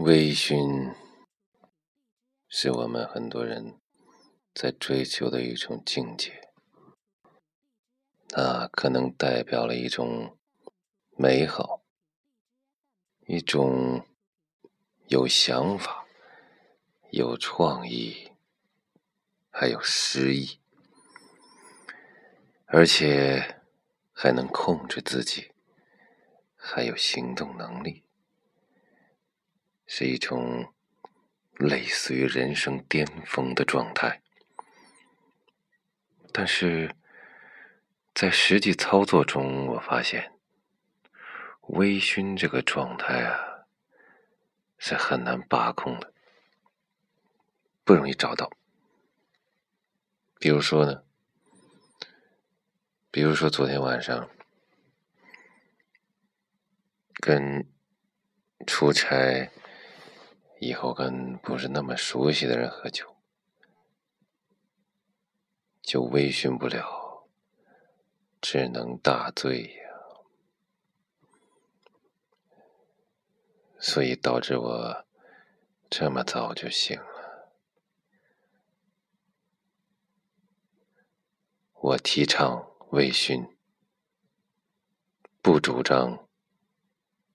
微醺是我们很多人在追求的一种境界，那可能代表了一种美好，一种有想法、有创意，还有诗意，而且还能控制自己，还有行动能力。是一种类似于人生巅峰的状态，但是在实际操作中，我发现微醺这个状态啊是很难把控的，不容易找到。比如说呢，比如说昨天晚上跟出差。以后跟不是那么熟悉的人喝酒，就微醺不了，只能大醉呀。所以导致我这么早就醒了。我提倡微醺，不主张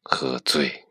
喝醉。